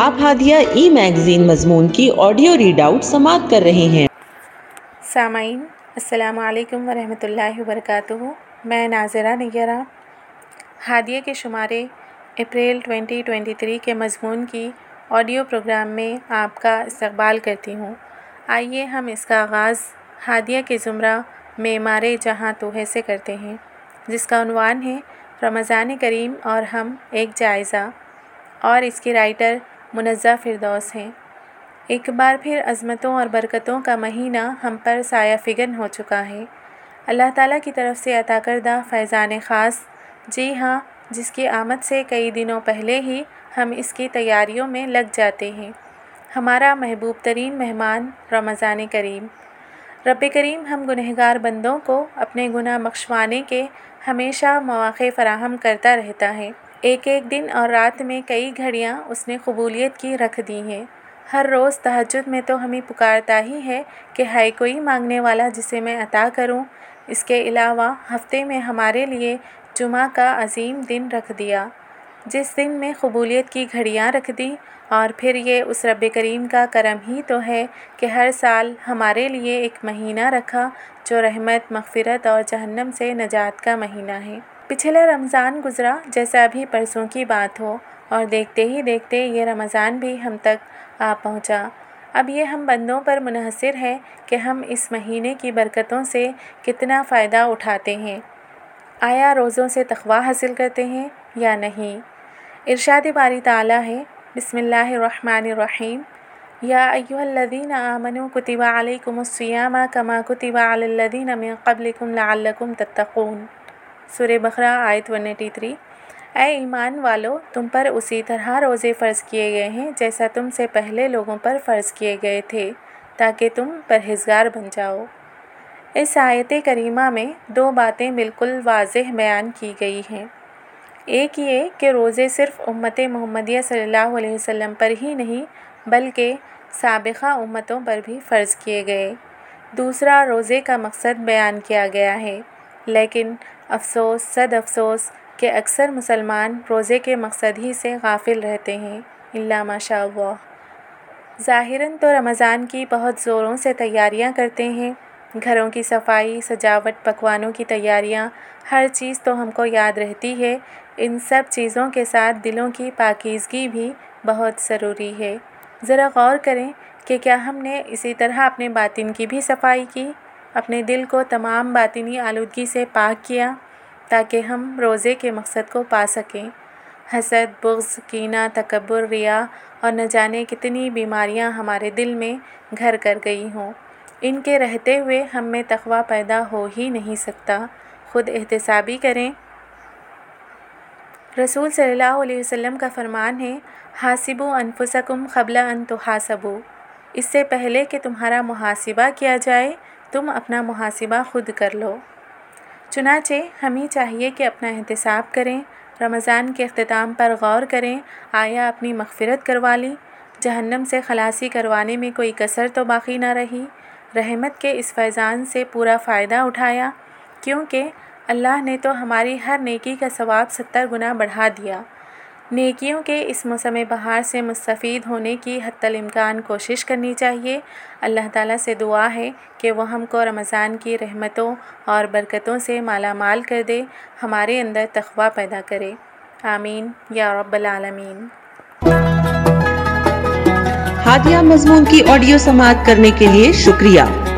آپ ہادیہ ای میگزین مضمون کی آڈیو ریڈ آؤٹ سماعت کر رہے ہیں۔ سامعین، السلام علیکم ورحمۃ اللہ وبرکاتہ۔ میں ناظرہ نگرہ ہادیہ کے شمارے اپریل 2023 کے مضمون کی آڈیو پروگرام میں آپ کا استقبال کرتی ہوں۔ آئیے ہم اس کا آغاز ہادیہ کے زمرہ معمار جہاں توحے سے کرتے ہیں، جس کا عنوان ہے، رمضان کریم اور ہم ایک جائزہ۔ اور اس کی رائٹر منزہ فردوس ہیں۔ ایک بار پھر عظمتوں اور برکتوں کا مہینہ ہم پر سایہ فگن ہو چکا ہے۔ اللہ تعالیٰ کی طرف سے عطا کردہ فیضان خاص۔ جی ہاں جس کی آمد سے کئی دنوں پہلے ہی ہم اس کی تیاریوں میں لگ جاتے ہیں۔ ہمارا محبوب ترین مہمان رمضان کریم۔ رب کریم ہم گنہگار بندوں کو اپنے گناہ بخشوانے کے ہمیشہ مواقع فراہم کرتا رہتا ہے۔ ایک ایک دن اور رات میں کئی گھڑیاں اس نے قبولیت کی رکھ دی ہیں۔ ہر روز تہجد میں تو ہمیں پکارتا ہی ہے کہ ہے کوئی مانگنے والا جسے میں عطا کروں۔ اس کے علاوہ ہفتے میں ہمارے لیے جمعہ کا عظیم دن رکھ دیا۔ جس دن میں قبولیت کی گھڑیاں رکھ دی اور پھر یہ اس رب کریم کا کرم ہی تو ہے کہ ہر سال ہمارے لیے ایک مہینہ رکھا جو رحمت، مغفرت اور جہنم سے نجات کا مہینہ ہے۔ پچھلے رمضان گزرا جیسا ابھی پرسوں کی بات ہو، اور دیکھتے ہی دیکھتے یہ رمضان بھی ہم تک آ پہنچا۔ اب یہ ہم بندوں پر منحصر ہے کہ ہم اس مہینے کی برکتوں سے کتنا فائدہ اٹھاتے ہیں۔ آیا روزوں سے تقوی حاصل کرتے ہیں یا نہیں؟ ارشاد باری تعالیٰ ہے، بسم اللہ الرحمن الرحیم۔ یا ایہا الذین آمنوا کتب علیکم الصیام کما کتب علی الذین من قبلکم لعلکم تتقون۔ سورہ بقرہ آیت 183 اے ایمان والو، تم پر اسی طرح روزے فرض کیے گئے ہیں جیسا تم سے پہلے لوگوں پر فرض کیے گئے تھے، تاکہ تم پرہیزگار بن جاؤ۔ اس آیت کریمہ میں دو باتیں بالکل واضح بیان کی گئی ہیں۔ ایک یہ کہ روزے صرف امت محمدیہ صلی اللہ علیہ وسلم پر ہی نہیں، بلکہ سابقہ امتوں پر بھی فرض کیے گئے۔ دوسرا، روزے کا مقصد بیان کیا گیا ہے، لیکن افسوس، صد افسوس کہ اکثر مسلمان روزے کے مقصد ہی سے غافل رہتے ہیں۔ اللہ ماشاء اللہ ظاہراً تو رمضان کی بہت زوروں سے تیاریاں کرتے ہیں۔ گھروں کی صفائی، سجاوٹ، پکوانوں کی تیاریاں، ہر چیز تو ہم کو یاد رہتی ہے۔ ان سب چیزوں کے ساتھ دلوں کی پاکیزگی بھی بہت ضروری ہے۔ ذرا غور کریں کہ کیا ہم نے اسی طرح اپنے باطن کی بھی صفائی کی؟ اپنے دل کو تمام باطنی آلودگی سے پاک کیا تاکہ ہم روزے کے مقصد کو پا سکیں۔ حسد، بغض، کینہ، تکبر، ریا اور نہ جانے کتنی بیماریاں ہمارے دل میں گھر کر گئی ہوں۔ ان کے رہتے ہوئے ہم میں تقوی پیدا ہو ہی نہیں سکتا۔ خود احتسابی کریں۔ رسول صلی اللہ علیہ وسلم کا فرمان ہے حاسب انفسکم قبل ان تحاسبو اس سے پہلے کہ تمہارا محاسبہ کیا جائے تم اپنا محاسبہ خود کر لو۔ چنانچہ ہمیں چاہیے کہ اپنا احتساب کریں، رمضان کے اختتام پر غور کریں، آیا اپنی مغفرت کروا لی۔ جہنم سے خلاصی کروانے میں کوئی کثر تو باقی نہ رہی۔ رحمت کے اس فیضان سے پورا فائدہ اٹھایا، کیونکہ اللہ نے تو ہماری ہر نیکی کا ثواب ستر گنا بڑھا دیا۔ نیکیوں کے اس موسم بہار سے مستفید ہونے کی حتی الامکان کوشش کرنی چاہیے۔ اللہ تعالیٰ سے دعا ہے کہ وہ ہم کو رمضان کی رحمتوں اور برکتوں سے مالا مال کر دے، ہمارے اندر تقوی پیدا کرے۔ آمین۔ یا رب العالمین۔ ہادیہ مضمون کی آڈیو سماعت کرنے کے لیے شکریہ۔